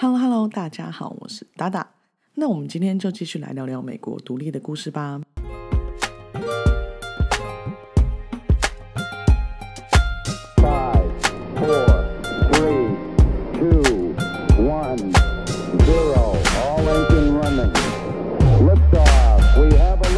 Hello Hello，大家好，我是达达。那我们今天就继续来聊聊美国独立的故事吧。Five, four, three, two, one, zero. All engine running. Liftoff. We have a.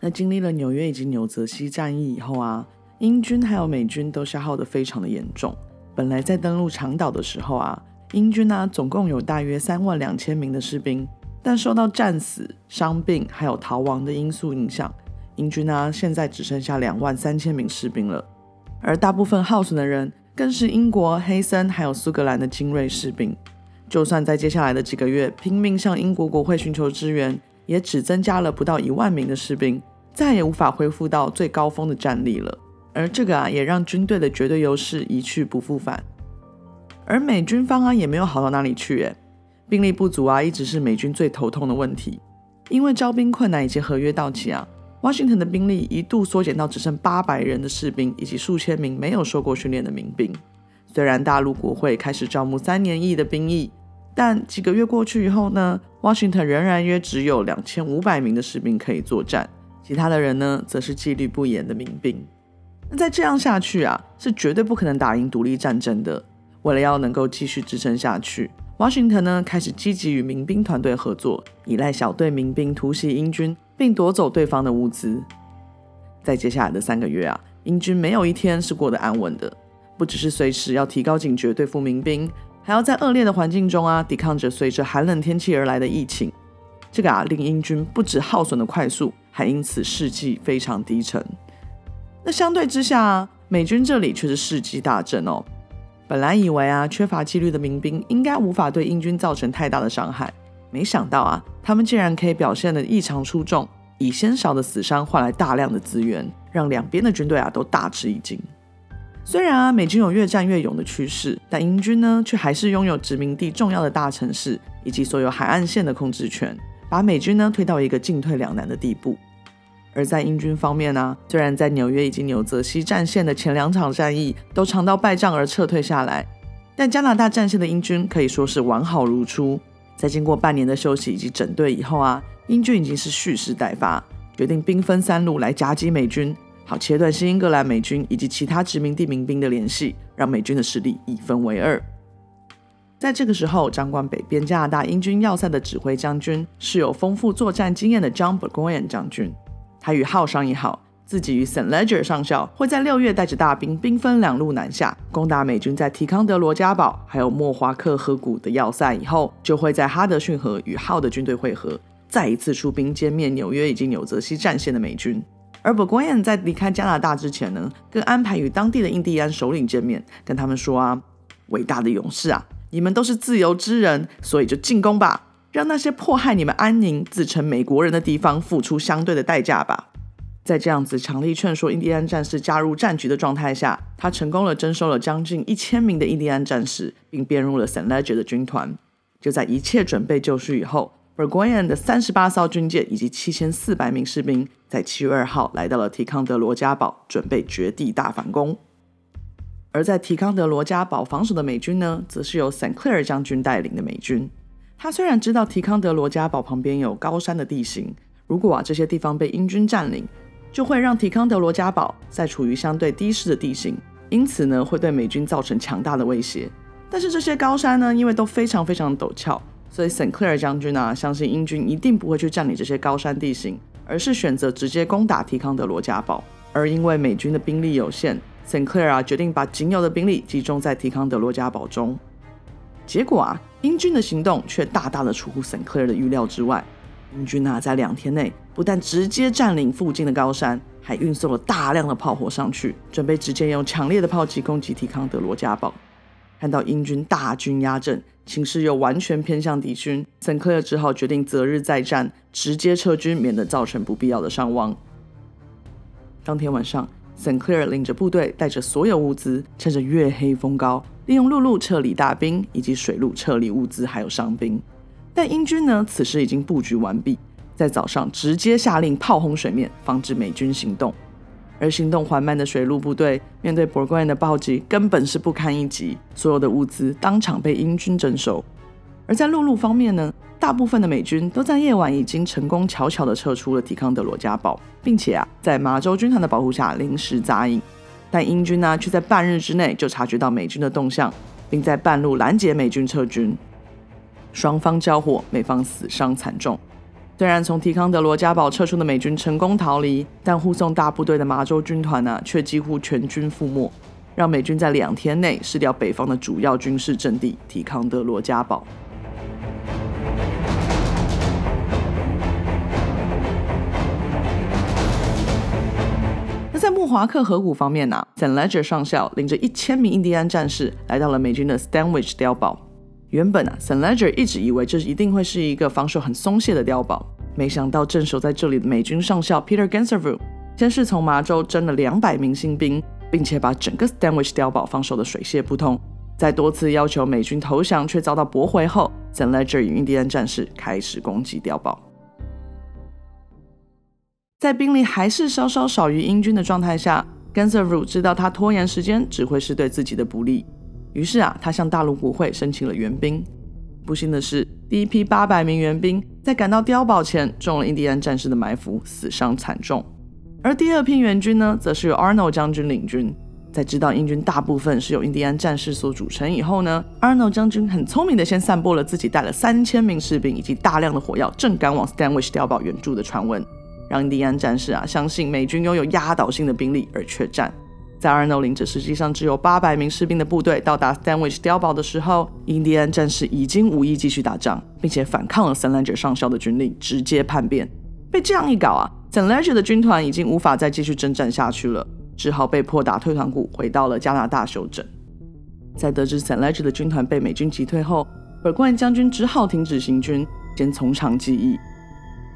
那经历了纽约以及纽泽西战役以后啊，英军还有美军都消耗的非常的严重。本来在登陆长岛的时候啊，英军呢、总共有大约三万两千名的士兵，但受到战死、伤病还有逃亡的因素影响，英军呢、现在只剩下两万三千名士兵了。而大部分耗损的人，更是英国、黑森还有苏格兰的精锐士兵。就算在接下来的几个月拼命向英国国会寻求支援，也只增加了不到一万名的士兵，再也无法恢复到最高峰的战力了。而这个啊，也让军队的绝对优势一去不复返。而美军方啊，也没有好到哪里去，诶，兵力不足啊，一直是美军最头痛的问题。因为招兵困难以及合约到期啊，Washington 的兵力一度缩减到只剩八百人的士兵以及数千名没有受过训练的民兵。虽然大陆国会开始招募三年役的兵役，但几个月过去以后呢，Washington 仍然约只有两千五百名的士兵可以作战，其他的人呢，则是纪律不严的民兵。那再这样下去啊，是绝对不可能打赢独立战争的。为了要能够继续支撑下去华盛顿呢开始积极与民兵团队合作，依赖小队民兵突袭英军，并夺走对方的物资。在接下来的三个月啊，英军没有一天是过得安稳的，不只是随时要提高警觉对付民兵，还要在恶劣的环境中啊抵抗着随着寒冷天气而来的疫情。这个啊令英军不止耗损的快速，还因此士气非常低沉。那相对之下，美军这里却是士气大振哦。本来以为啊，缺乏纪律的民兵应该无法对英军造成太大的伤害，没想到啊，他们竟然可以表现得异常出众，以鲜少的死伤换来大量的资源，让两边的军队啊都大吃一惊。虽然啊，美军有越战越勇的趋势，但英军呢，却还是拥有殖民地重要的大城市以及所有海岸线的控制权，把美军呢推到一个进退两难的地步。而在英军方面呢，虽然在纽约以及纽泽西战线的前两场战役都尝到败仗而撤退下来，但加拿大战线的英军可以说是完好如初。在经过半年的休息以及整队以后啊，英军已经是蓄势待发，决定兵分三路来夹击美军，好切断新英格兰美军以及其他殖民地民兵的联系，让美军的实力一分为二。在这个时候，掌管北边加拿大英军要塞的指挥将军是有丰富作战经验的 John Burgoyne 将军。他与浩商议好，自己与 Saint Ledger 上校会在六月带着大兵兵分两路南下，攻打美军在提康德罗加堡还有莫华克河谷的要塞。以后就会在哈德逊河与浩的军队会合，再一次出兵歼灭纽约以及纽泽西战线的美军。而 b u r g o y n 在离开加拿大之前呢，更安排与当地的印第安首领见面，跟他们说啊：“伟大的勇士啊，你们都是自由之人，所以就进攻吧。”让那些迫害你们安宁、自称美国人的地方付出相对的代价吧。在这样子强力劝说印第安战士加入战局的状态下，他成功了征收了将近一千名的印第安战士，并编入了 s a n Ledger 的军团。就在一切准备就绪以后 b u r g o y n 的三十八艘军舰以及七千四百名士兵，在七月二号来到了提康德罗加堡，准备绝地大反攻。而在提康德罗加堡防守的美军呢，则是由 s a n Clair 将军带领的美军。他虽然知道提康德罗加堡旁边有高山的地形，如果啊这些地方被英军占领，就会让提康德罗加堡在处于相对低势的地形，因此呢会对美军造成强大的威胁。但是这些高山呢，因为都非常非常陡峭，所以 Saint Clair 将军啊相信英军一定不会去占领这些高山地形，而是选择直接攻打提康德罗加堡。而因为美军的兵力有限，s 克 i n Clair 啊决定把仅有的兵力集中在提康德罗加堡中。结果啊，英军的行动却大大的出乎 Saint Clair 的预料之外。英军啊，在两天内不但直接占领附近的高山，还运送了大量的炮火上去，准备直接用强烈的炮击攻击提康德罗加堡。看到英军大军压阵，情势又完全偏向敌军，Saint Clair 只好决定择日再战，直接撤军，免得造成不必要的伤亡。当天晚上，Saint Clair 领着部队，带着所有物资，趁着月黑风高。利用陆路撤离大兵，以及水路撤离物资，还有伤兵。但英军呢，此时已经布局完毕，在早上直接下令炮轰水面，防止美军行动。而行动缓慢的水陆部队面对 Burgoyne 的暴击，根本是不堪一击，所有的物资当场被英军征收。而在陆路方面呢，大部分的美军都在夜晚已经成功悄悄地撤出了提康德罗加堡，并且啊，在马州军团的保护下临时扎营。但英军呢，却在半日之内就察觉到美军的动向，并在半路拦截美军撤军。双方交火，美方死伤惨重。虽然从提康德罗加堡撤出的美军成功逃离，但护送大部队的马州军团呢，却几乎全军覆没，让美军在两天内失掉北方的主要军事阵地提康德罗加堡。那在穆华克河谷方面呢，San Ledger 上校领着一千名印第安战士来到了美军的 Stanwich 碉堡。原本啊，San Ledger 一直以为这一定会是一个防守很松懈的碉堡，没想到镇守在这里的美军上校 Peter Ganserville 先是从麻州征了两百名新兵，并且把整个 Stanwich 碉堡防守的水泄不通。在多次要求美军投降却遭到驳回后，San Ledger 与印第安战士开始攻击碉堡。在兵力还是稍稍少于英军的状态下 g a n s e r 知道他拖延时间只会是对自己的不利。于是啊，他向大陆国会申请了援兵。不幸的是，第一批八百名援兵在赶到碉堡前中了印第安战士的埋伏，死伤惨重。而第二批援军呢，则是由 Arnold 将军领军。在知道英军大部分是由印第安战士所组成以后呢，Arnold 将军很聪明的先散播了自己带了三千名士兵以及大量的火药，正赶往 Stanwich 碉堡援助的传闻，让印第安战士啊相信美军拥有压倒性的兵力而怯战。在 Arnold 领着实际上只有八百名士兵的部队到达 Stanwich 碉堡的时候，印第安战士已经无意继续打仗，并且反抗了 sanlenger 上校的军令，直接叛变。被这样一搞啊 sanlenger 的军团已经无法再继续征战下去了，只好被迫打退堂鼓，回到了加拿大休整。在得知 sanlenger 的军团被美军击退后，Burgoyne 将军只好停止行军，先从长计议。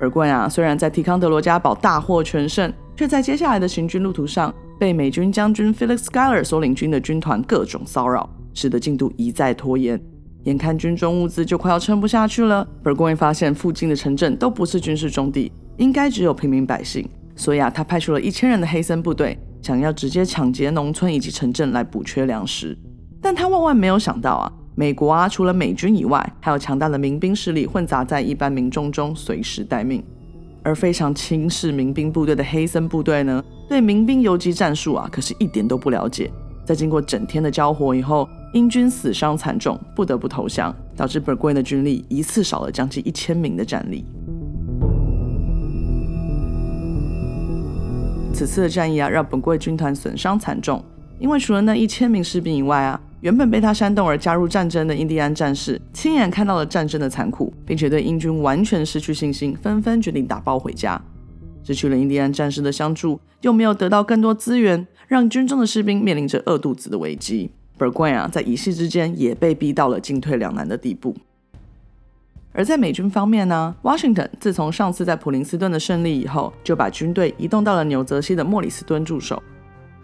Burgoyne 啊，虽然在提康德罗加堡大获全胜，却在接下来的行军路途上。被美军将军 Felix Schuyler 所领军的军团各种骚扰，使得进度一再拖延。眼看军中物资就快要撑不下去了，Burgoyne 发现附近的城镇都不是军事重地，应该只有平民百姓，所以啊，他派出了一千人的黑森部队，想要直接抢劫农村以及城镇来补缺粮食。但他万万没有想到啊，美国啊，除了美军以外，还有强大的民兵势力混杂在一般民众中，随时待命。而非常轻视民兵部队的黑森部队呢，对民兵游击战术啊，可是一点都不了解。在经过整天的交火以后，英军死伤惨重，不得不投降，导致 Burgoyne 的军力一次少了将近一千名的战力。此次的战役啊，让本贵军团损伤惨重，因为除了那一千名士兵以外啊。原本被他煽动而加入战争的印第安战士，亲眼看到了战争的残酷，并且对英军完全失去信心，纷纷决定打包回家。失去了印第安战士的相助，又没有得到更多资源，让军中的士兵面临着饿肚子的危机。Burgoyne 啊，在一夕之间也被逼到了进退两难的地步。而在美军方面呢，Washington 自从上次在普林斯顿的胜利以后，就把军队移动到了纽泽西的莫里斯敦驻守。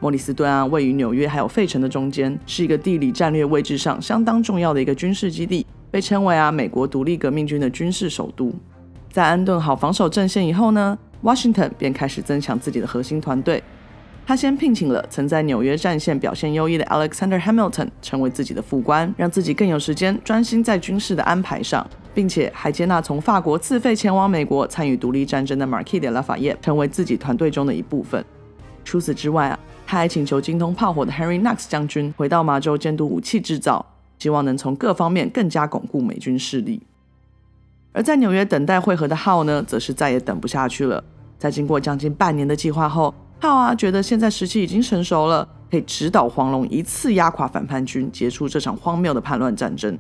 莫里斯顿啊，位于纽约还有费城的中间，是一个地理战略位置上相当重要的一个军事基地，被称为啊美国独立革命军的军事首都。在安顿好防守阵线以后呢，Washington 便开始增强自己的核心团队。他先聘请了曾在纽约战线表现优异的 Alexander Hamilton 成为自己的副官，让自己更有时间专心在军事的安排上，并且还接纳从法国自费前往美国参与独立战争的 Marquis de Lafayette 成为自己团队中的一部分。除此之外啊。他还请求精通炮火的 Henry Knox 将军回到麻州监督武器制造，希望能从各方面更加巩固美军势力。而在纽约等待会合的号呢，则是再也等不下去了。在经过将近半年的计划后，浩啊觉得现在时机已经成熟了，可以指导黄龙一次压垮反叛军，结束这场荒谬的叛乱战争。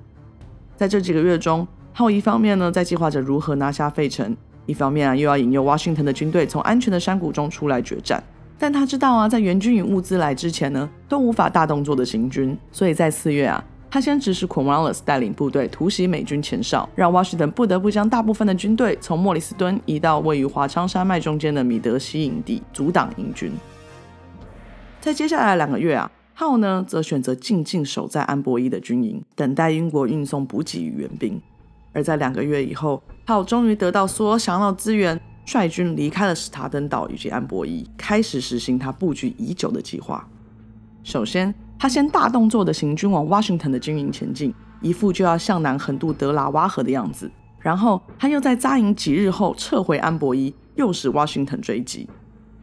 在这几个月中，浩一方面呢在计划着如何拿下费城，一方面啊又要引诱华盛顿的军队从安全的山谷中出来决战。但他知道啊，在援军与物资来之前呢，都无法大动作的行军。所以在四月啊，他先指使 Cornwallis 带领部队突袭美军前哨，让 Washington 不得不将大部分的军队从莫里斯敦移到位于华昌山脉中间的米德西营地，阻挡英军。在接下来两个月啊，浩呢则选择静静守在安博伊的军营，等待英国运送补给与援兵。而在两个月以后，浩终于得到所有想要的资源。率军离开了史塔登岛以及安博伊，开始实行他布局已久的计划。首先，他先大动作的行军往 Washington 的军营前进，一副就要向南横渡德拉瓦河的样子。然后，他又在扎营几日后撤回安博伊，诱使 Washington 追击。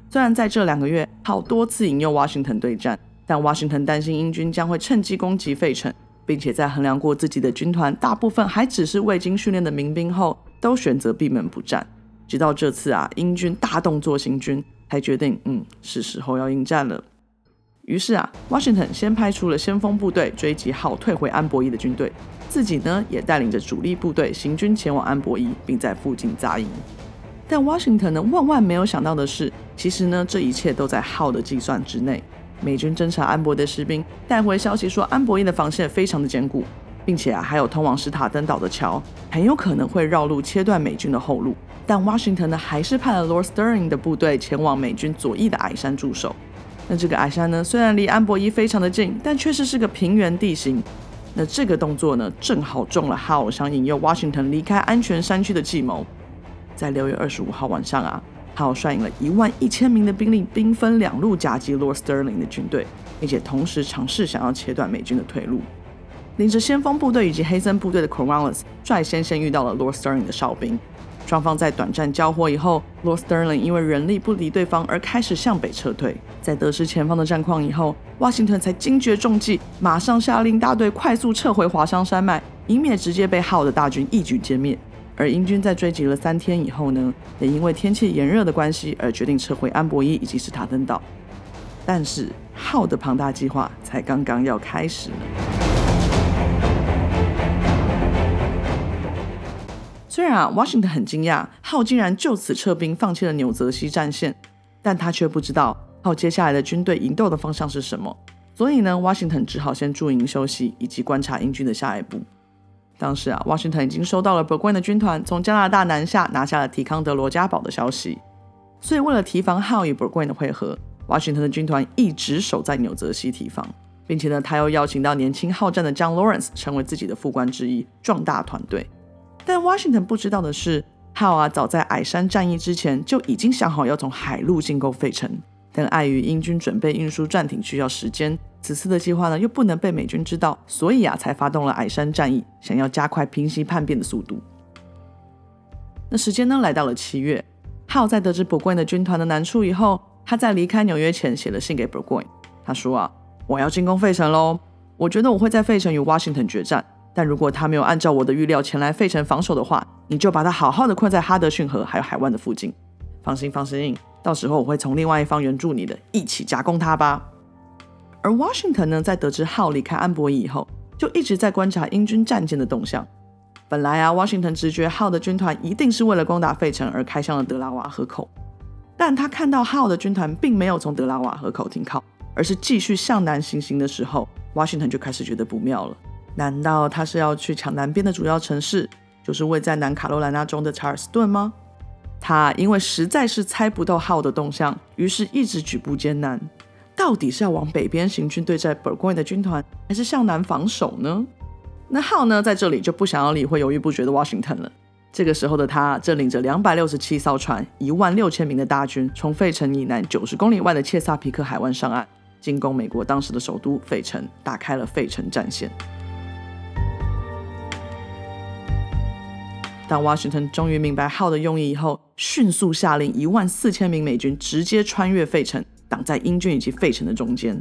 虽然在这两个月，他多次引诱 Washington 对战，但 Washington 担心英军将会趁机攻击费城，并且在衡量过自己的军团大部分还只是未经训练的民兵后，都选择闭门不战。直到这次啊，英军大动作行军，才决定，嗯，是时候要应战了。于是啊，Washington 先派出了先锋部队追击号退回安博伊的军队，自己呢也带领着主力部队行军前往安博伊，并在附近扎营。但 Washington 呢万万没有想到的是，其实呢这一切都在号的计算之内。美军侦察安博的士兵带回消息说，安博伊的防线非常的坚固，并且啊还有通往史塔登岛的桥，很有可能会绕路切断美军的后路。但 Washington 呢还是派了 Lord Sterling 的部队前往美军左翼的矮山驻守。那这个矮山呢，虽然离安博伊非常的近，但确实是个平原地形。那这个动作呢，正好中了 How 想引诱 Washington 离开安全山区的计谋。在六月二十五号晚上啊，How 率领了一万一千名的兵力，兵分两路夹击 Lord Sterling 的军队，并且同时尝试想要切断美军的退路。领着先锋部队以及黑森部队的 Cornwallis 率先先遇到了 Lord Sterling 的哨兵。双方在短暂交火以后，Lord Sterling 因为人力不敌对方而开始向北撤退。在得知前方的战况以后，Washington 才惊觉中计，马上下令大队快速撤回华商山脉，以免直接被 Howe 的大军一举歼灭。而英军在追击了三天以后呢，也因为天气炎热的关系而决定撤回安博伊以及史塔登岛。但是 Howe 的庞大计划才刚刚要开始呢。虽然啊，Washington 很惊讶，浩竟然就此撤兵，放弃了纽泽西战线，但他却不知道浩接下来的军队营斗的方向是什么。所以呢，Washington 只好先驻营休息，以及观察英军的下一步。当时啊，Washington 已经收到了 Burgoyne 的军团从加拿大南下，拿下了提康德罗加堡的消息。所以为了提防浩与 Burgoyne 的会合，Washington 的军团一直守在纽泽西提防，并且呢，他又邀请到年轻好战的 John Lawrence 成为自己的副官之一，壮大团队。但 Washington 不知道的是，Howe 啊，早在矮山战役之前就已经想好要从海路进攻费城，但碍于英军准备运输战艇需要时间，此次的计划呢又不能被美军知道，所以啊才发动了矮山战役，想要加快平息叛变的速度。那时间呢来到了七月，Howe 在得知 b u r g o y n 的军团的难处以后，他在离开纽约前写了信给 b u r g o y n 他说啊，我要进攻费城喽，我觉得我会在费城与 Washington 决战。但如果他没有按照我的预料前来费城防守的话，你就把他好好的困在哈德逊河还有海湾的附近。放心，放心，到时候我会从另外一方援助你的，一起夹攻他吧。而 Washington 呢，在得知浩离开安博伊以后，就一直在观察英军战舰的动向。本来啊，Washington 直觉浩的军团一定是为了攻打费城而开向了德拉瓦河口，但他看到浩的军团并没有从德拉瓦河口停靠，而是继续向南行行的时候，Washington 就开始觉得不妙了。难道他是要去抢南边的主要城市，就是位在南卡罗来纳州的查尔斯顿吗？他因为实在是猜不到号的动向，于是一直举步艰难。到底是要往北边行军对战 b u r g o y n 的军团，还是向南防守呢？那号呢，在这里就不想要理会犹豫不决的 Washington 了。这个时候的他正领着两百六十七艘船、一万六千名的大军，从费城以南九十公里外的切萨皮克海湾上岸，进攻美国当时的首都费城，打开了费城战线。当 Washington 终于明白号的用意以后，迅速下令一万四千名美军直接穿越费城，挡在英军以及费城的中间。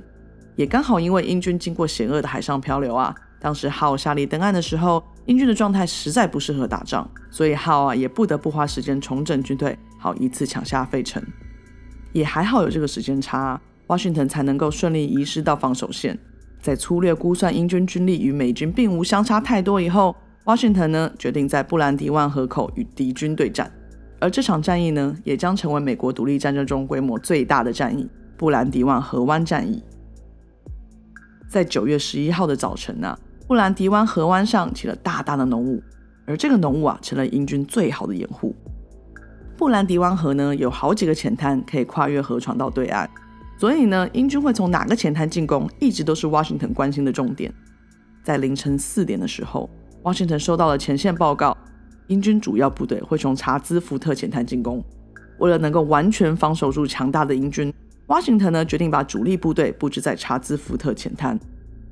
也刚好因为英军经过险恶的海上漂流啊，当时号下令登岸的时候，英军的状态实在不适合打仗，所以号啊也不得不花时间重整军队，好一次抢下费城。也还好有这个时间差华盛顿才能够顺利移师到防守线。在粗略估算英军军力与美军并无相差太多以后。Washington 呢决定在布兰迪湾河口与敌军对战，而这场战役呢也将成为美国独立战争中规模最大的战役——布兰迪湾河湾战役。在九月十一号的早晨呢，布兰迪湾河湾上起了大大的浓雾，而这个浓雾啊成了英军最好的掩护。布兰迪湾河呢有好几个浅滩可以跨越河床到对岸，所以呢英军会从哪个浅滩进攻，一直都是 Washington 关心的重点。在凌晨四点的时候。华盛顿收到了前线报告，英军主要部队会从查兹福特浅滩进攻，为了能够完全防守住强大的英军华盛顿呢决定把主力部队布置在查兹福特浅滩。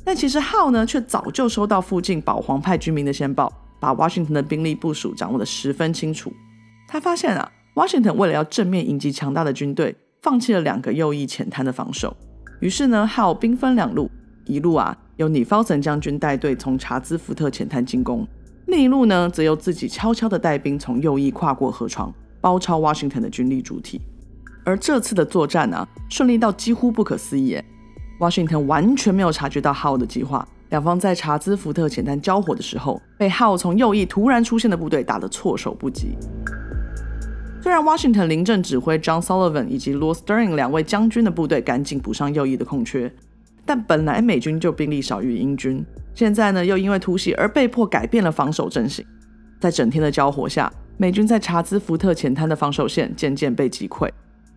但其实号呢却早就收到附近保皇派居民的线报，把华盛顿的兵力部署掌握得十分清楚。他发现啊华盛顿为了要正面迎击强大的军队，放弃了两个右翼浅滩的防守。于是呢，号兵分两路，一路啊由尼弗森将军带队从查兹福特浅滩进攻，另一路呢则由自己悄悄的带兵从右翼跨过河床。包抄 Washington 的军力主体，而这次的作战呢，顺利到几乎不可思议。Washington 完全没有察觉到 Howe 的计划，两方在查兹福特浅滩交火的时候，被 Howe 从右翼突然出现的部队打得措手不及。虽然 Washington 临阵指挥 John Sullivan 以及 Lord Sterling 两位将军的部队赶紧补上右翼的空缺，但本来美军就兵力少于英军，现在呢又因为突袭而被迫改变了防守阵型，在整天的交火下。美军在查兹福特浅滩的防守线渐渐被击溃。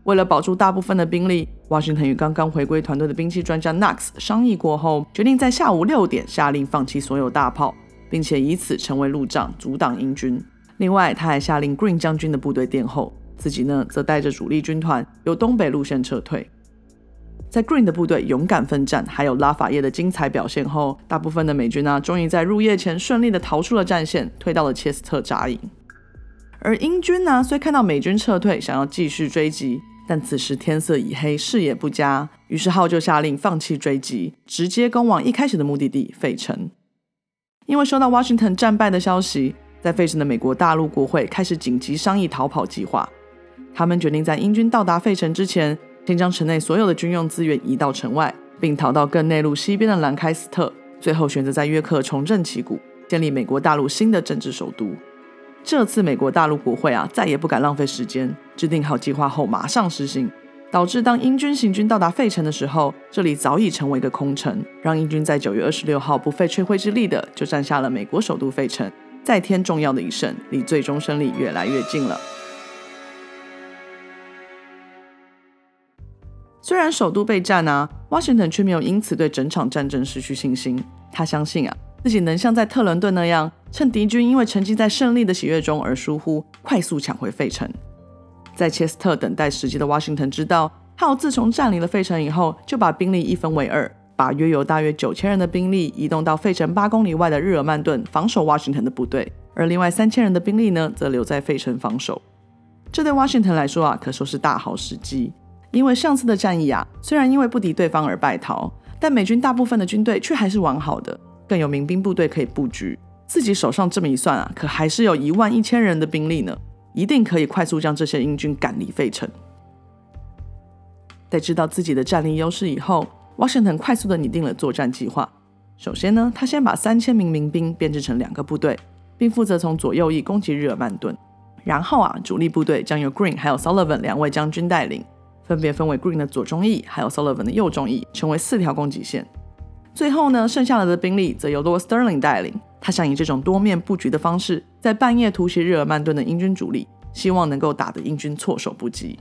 为了保住大部分的兵力，Washington 与刚刚回归团队的兵器专家 Knox 商议过后，决定在下午六点下令放弃所有大炮，并且以此成为路障，阻挡英军。另外，他还下令 Green 将军的部队殿后，自己呢则带着主力军团由东北路线撤退。在 Green 的部队勇敢奋战，还有拉法叶的精彩表现后，大部分的美军呢终于在入夜前顺利的逃出了战线，退到了切斯特扎营。而英军呢，虽看到美军撤退，想要继续追击，但此时天色已黑，视野不佳，于是号就下令放弃追击，直接攻往一开始的目的地费城。因为收到 Washington 战败的消息，在费城的美国大陆国会开始紧急商议逃跑计划。他们决定在英军到达费城之前，先将城内所有的军用资源移到城外，并逃到更内陆西边的兰开斯特，最后选择在约克重振旗鼓，建立美国大陆新的政治首都。这次美国大陆国会啊，再也不敢浪费时间，制定好计划后马上实行，导致当英军行军到达费城的时候，这里早已成为一个空城，让英军在九月二十六号不费吹灰之力的就占下了美国首都费城，再添重要的一胜，离最终胜利越来越近了。虽然首都被占啊，Washington 却没有因此对整场战争失去信心，他相信啊。自己能像在特伦顿那样，趁敌军因为沉浸在胜利的喜悦中而疏忽，快速抢回费城。在切斯特等待时机的 Washington 知道，浩自从占领了费城以后，就把兵力一分为二，把约有大约九千人的兵力移动到费城八公里外的日耳曼顿防守 Washington 的部队，而另外三千人的兵力呢，则留在费城防守。这对 Washington 来说啊，可说是大好时机，因为上次的战役啊，虽然因为不敌对方而败逃，但美军大部分的军队却还是完好的。更有民兵部队可以布局，自己手上这么一算啊，可还是有一万一千人的兵力呢，一定可以快速将这些英军赶离费城。在知道自己的战力优势以后，Washington 快速的拟定了作战计划。首先呢，他先把三千名民兵编制成两个部队，并负责从左右翼攻击日耳曼顿。然后啊，主力部队将由 Green 还有 Sullivan 两位将军带领，分别分为 Green 的左中翼还有 Sullivan 的右中翼，成为四条攻击线。最后呢，剩下来的兵力则由 Lord Sterling 带领。他想以这种多面布局的方式，在半夜突袭日耳曼顿的英军主力，希望能够打得英军措手不及。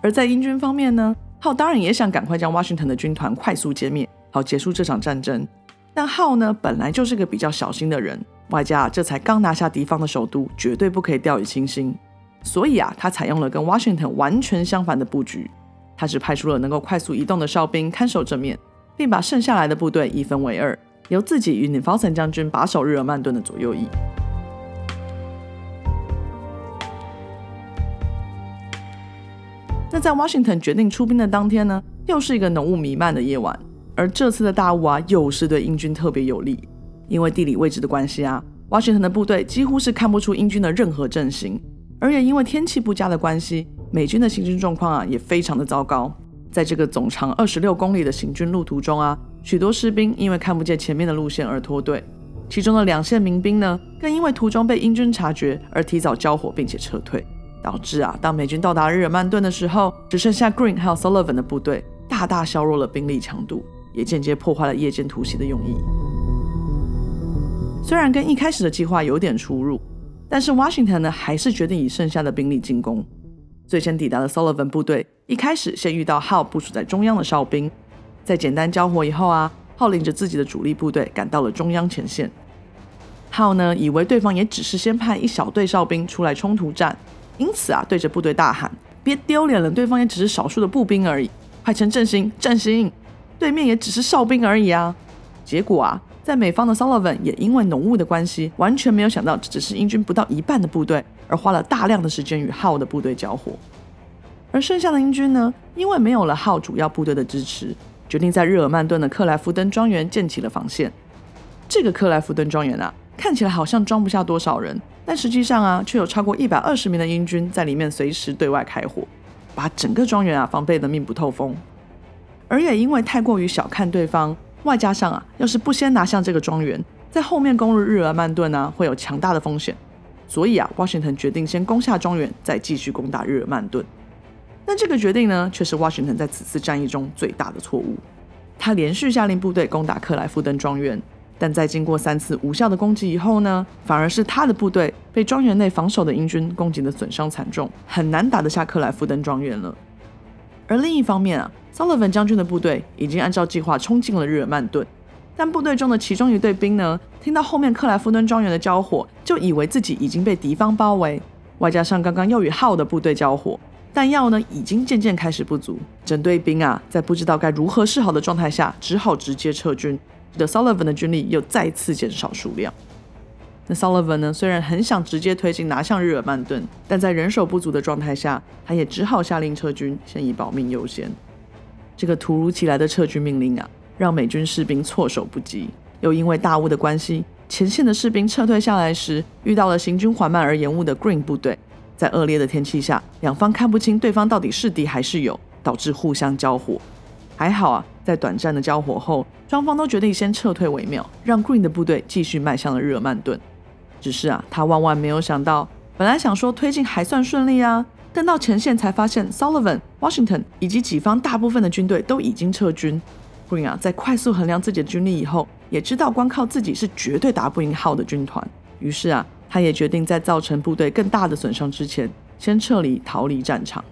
而在英军方面呢，浩当然也想赶快将 Washington 的军团快速歼灭，好结束这场战争。但浩呢，本来就是个比较小心的人，外加这才刚拿下敌方的首都，绝对不可以掉以轻心。所以啊，他采用了跟 Washington 完全相反的布局，他只派出了能够快速移动的哨兵看守正面。并把剩下来的部队一分为二，由自己与 n 弗森将军把守日耳曼顿的左右翼。那在 Washington 决定出兵的当天呢，又是一个浓雾弥漫的夜晚，而这次的大雾啊，又是对英军特别有利，因为地理位置的关系啊，Washington 的部队几乎是看不出英军的任何阵型，而也因为天气不佳的关系，美军的行军状况啊也非常的糟糕。在这个总长二十六公里的行军路途中啊，许多士兵因为看不见前面的路线而脱队，其中的两线民兵呢，更因为途中被英军察觉而提早交火并且撤退，导致啊，当美军到达日耳曼顿的时候，只剩下 Green 还有 Sullivan 的部队，大大削弱了兵力强度，也间接破坏了夜间突袭的用意。虽然跟一开始的计划有点出入，但是 Washington 呢，还是决定以剩下的兵力进攻。最先抵达的 Sullivan 部队一开始先遇到 Howe 部署在中央的哨兵，在简单交火以后啊，Howe 领着自己的主力部队赶到了中央前线。Howe 呢以为对方也只是先派一小队哨兵出来冲突战，因此啊，对着部队大喊：“别丢脸了，对方也只是少数的步兵而已，快成阵型，阵型！对面也只是哨兵而已啊！”结果啊，在美方的 Sullivan 也因为浓雾的关系，完全没有想到这只是英军不到一半的部队，而花了大量的时间与号的部队交火。而剩下的英军呢，因为没有了号主要部队的支持，决定在日耳曼顿的克莱夫登庄园建起了防线。这个克莱夫登庄园啊，看起来好像装不下多少人，但实际上啊，却有超过一百二十名的英军在里面随时对外开火，把整个庄园啊防备的密不透风。而也因为太过于小看对方，外加上啊，要是不先拿下这个庄园，在后面攻入日耳曼顿呢，会有强大的风险。所以啊，Washington 决定先攻下庄园，再继续攻打日耳曼顿。但这个决定呢，却是 Washington 在此次战役中最大的错误。他连续下令部队攻打克莱夫登庄园，但在经过三次无效的攻击以后呢，反而是他的部队被庄园内防守的英军攻击的损伤惨重，很难打得下克莱夫登庄园了。而另一方面啊，Sullivan 将军的部队已经按照计划冲进了日耳曼顿，但部队中的其中一队兵呢，听到后面克莱夫登庄园的交火，就以为自己已经被敌方包围，外加上刚刚又与号的部队交火。弹药呢，已经渐渐开始不足。整队兵啊，在不知道该如何是好的状态下，只好直接撤军。使得 Sullivan 的军力又再次减少数量。那 Sullivan 呢，虽然很想直接推进拿下日耳曼顿，但在人手不足的状态下，他也只好下令撤军，先以保命优先。这个突如其来的撤军命令啊，让美军士兵措手不及。又因为大雾的关系，前线的士兵撤退下来时，遇到了行军缓慢而延误的 Green 部队。在恶劣的天气下，两方看不清对方到底是敌还是友，导致互相交火。还好啊，在短暂的交火后，双方都决定先撤退为妙，让 Green 的部队继续迈向了日耳曼顿。只是啊，他万万没有想到，本来想说推进还算顺利啊，但到前线才发现 Sullivan、Washington 以及己方大部分的军队都已经撤军。Green 啊，在快速衡量自己的军力以后，也知道光靠自己是绝对打不赢号的军团，于是啊。他也决定在造成部队更大的损伤之前，先撤离，逃离战场。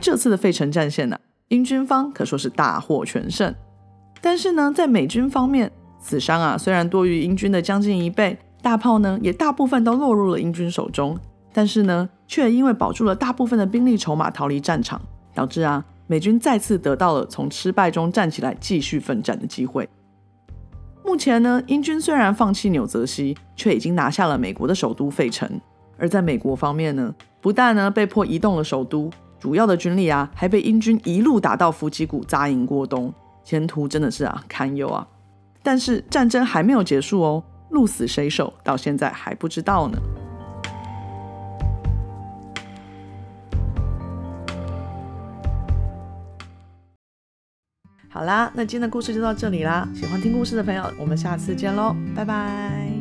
这次的费城战线呢，英军方可说是大获全胜。但是呢，在美军方面，死伤啊虽然多于英军的将近一倍，大炮呢也大部分都落入了英军手中。但是呢，却因为保住了大部分的兵力筹码，逃离战场，导致啊美军再次得到了从失败中站起来，继续奋战的机会。目前呢，英军虽然放弃纽泽西，却已经拿下了美国的首都费城。而在美国方面呢，不但呢被迫移动了首都，主要的军力啊，还被英军一路打到伏击谷扎营过冬，前途真的是啊堪忧啊。但是战争还没有结束哦，鹿死谁手到现在还不知道呢。好啦，那今天的故事就到这里啦。喜欢听故事的朋友，我们下次见喽，拜拜。